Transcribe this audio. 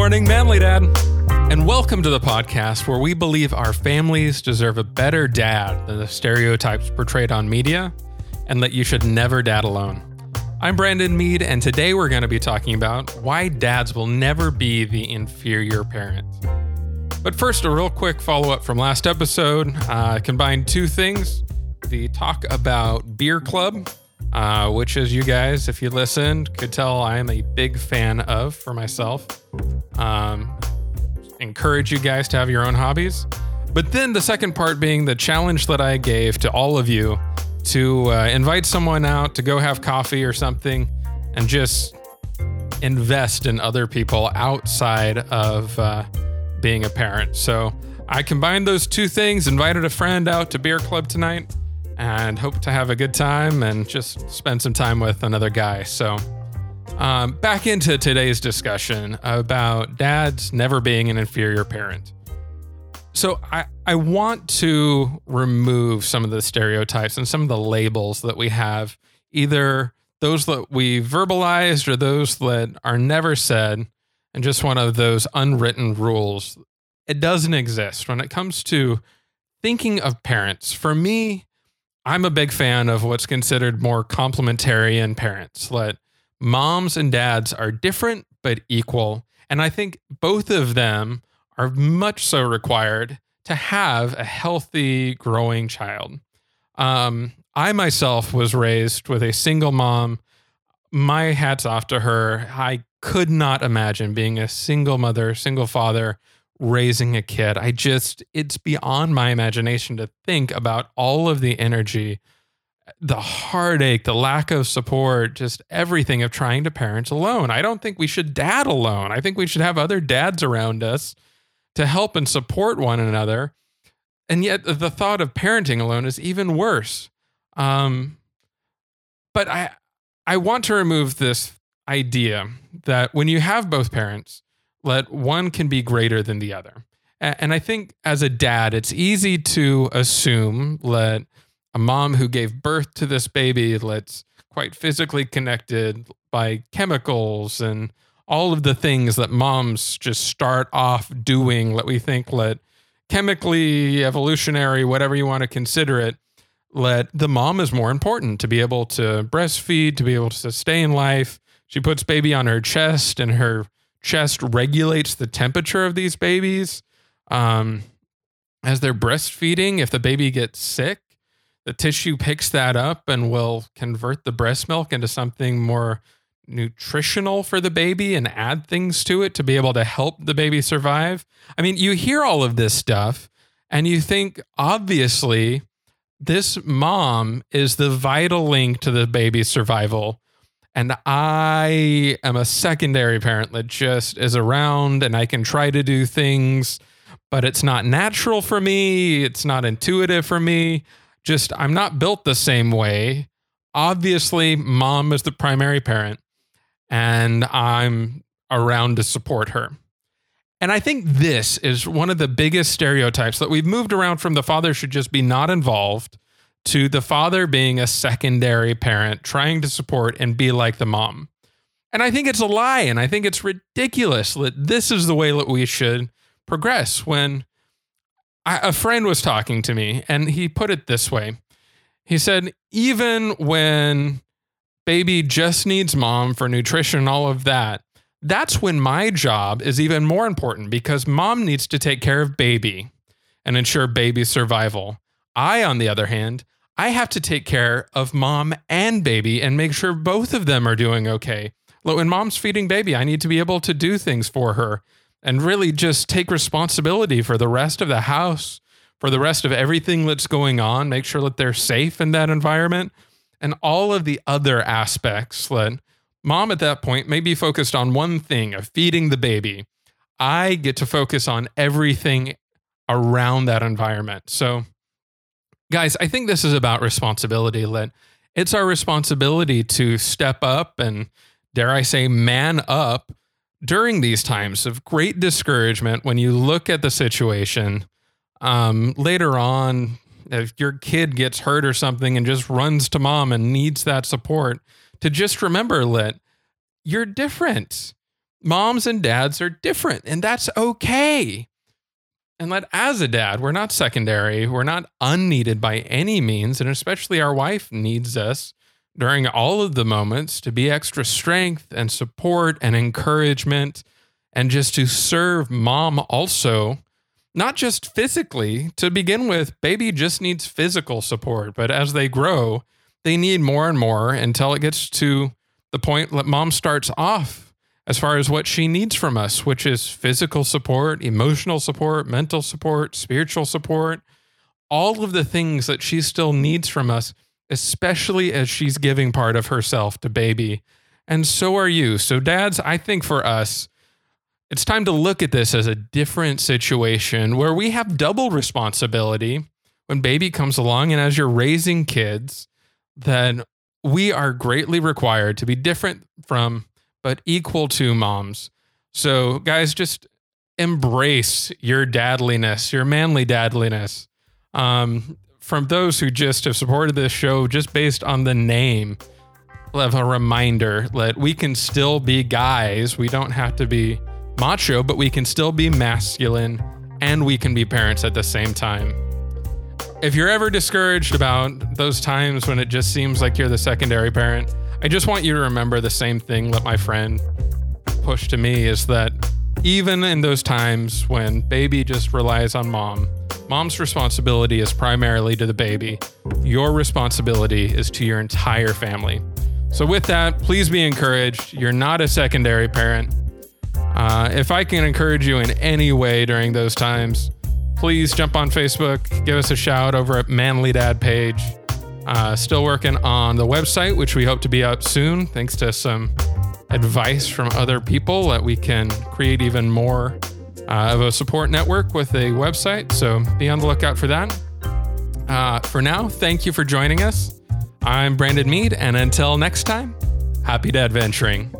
morning, Manly Dad. And welcome to the podcast where we believe our families deserve a better dad than the stereotypes portrayed on media and that you should never dad alone. I'm Brandon Mead, and today we're going to be talking about why dads will never be the inferior parent. But first, a real quick follow up from last episode. Uh, combined two things the talk about Beer Club, uh, which, as you guys, if you listened, could tell I am a big fan of for myself. Um, encourage you guys to have your own hobbies. But then the second part being the challenge that I gave to all of you to uh, invite someone out to go have coffee or something and just invest in other people outside of uh, being a parent. So I combined those two things, invited a friend out to beer club tonight, and hope to have a good time and just spend some time with another guy. So um, back into today's discussion about dads never being an inferior parent. So I, I want to remove some of the stereotypes and some of the labels that we have, either those that we verbalized or those that are never said, and just one of those unwritten rules. It doesn't exist when it comes to thinking of parents. For me, I'm a big fan of what's considered more complementarian parents. That moms and dads are different but equal. And I think both of them are much so required to have a healthy, growing child. Um, I myself was raised with a single mom. My hats off to her. I could not imagine being a single mother, single father, raising a kid. I just, it's beyond my imagination to think about all of the energy, the heartache, the lack of support, just everything of trying to parent alone. I don't think we should dad alone. I think we should have other dads around us to help and support one another. And yet the thought of parenting alone is even worse. Um, but I I want to remove this idea that when you have both parents, that one can be greater than the other. And I think as a dad, it's easy to assume that a mom who gave birth to this baby that's quite physically connected by chemicals and all of the things that moms just start off doing that we think that chemically evolutionary whatever you want to consider it let the mom is more important to be able to breastfeed to be able to sustain life. She puts baby on her chest and her chest regulates the temperature of these babies. Um, as they're breastfeeding if the baby gets sick the tissue picks that up and will convert the breast milk into something more nutritional for the baby and add things to it to be able to help the baby survive. I mean, you hear all of this stuff and you think, obviously, this mom is the vital link to the baby's survival. And I am a secondary parent that just is around and I can try to do things, but it's not natural for me. It's not intuitive for me. Just, I'm not built the same way. Obviously, mom is the primary parent and I'm around to support her. And I think this is one of the biggest stereotypes that we've moved around from the father should just be not involved to the father being a secondary parent trying to support and be like the mom. And I think it's a lie. And I think it's ridiculous that this is the way that we should progress. When I, a friend was talking to me and he put it this way he said, even when baby just needs mom for nutrition, and all of that. That's when my job is even more important because mom needs to take care of baby and ensure baby's survival. I, on the other hand, I have to take care of mom and baby and make sure both of them are doing okay. When mom's feeding baby, I need to be able to do things for her and really just take responsibility for the rest of the house, for the rest of everything that's going on, make sure that they're safe in that environment and all of the other aspects that mom at that point may be focused on one thing of feeding the baby. I get to focus on everything around that environment. So, guys, I think this is about responsibility. That it's our responsibility to step up and, dare I say, man up during these times of great discouragement when you look at the situation. Um, later on, if your kid gets hurt or something and just runs to mom and needs that support, to just remember that you're different. moms and dads are different, and that's okay. And that as a dad, we're not secondary, we're not unneeded by any means, and especially our wife needs us during all of the moments to be extra strength and support and encouragement and just to serve mom also not just physically to begin with baby just needs physical support but as they grow they need more and more until it gets to the point that mom starts off as far as what she needs from us which is physical support emotional support mental support spiritual support all of the things that she still needs from us especially as she's giving part of herself to baby and so are you so dads i think for us it's time to look at this as a different situation where we have double responsibility when baby comes along. And as you're raising kids, then we are greatly required to be different from, but equal to moms. So, guys, just embrace your dadliness, your manly dadliness. Um, from those who just have supported this show just based on the name, have a reminder that we can still be guys. We don't have to be macho, but we can still be masculine and we can be parents at the same time. If you're ever discouraged about those times when it just seems like you're the secondary parent, I just want you to remember the same thing that my friend pushed to me is that even in those times when baby just relies on mom, mom's responsibility is primarily to the baby. Your responsibility is to your entire family. So, with that, please be encouraged. You're not a secondary parent. Uh, if I can encourage you in any way during those times, please jump on Facebook, give us a shout over at Manly Dad page. Uh, still working on the website, which we hope to be up soon, thanks to some advice from other people that we can create even more uh, of a support network with a website. So be on the lookout for that. Uh, for now, thank you for joining us. I'm Brandon Mead, and until next time, happy dad venturing.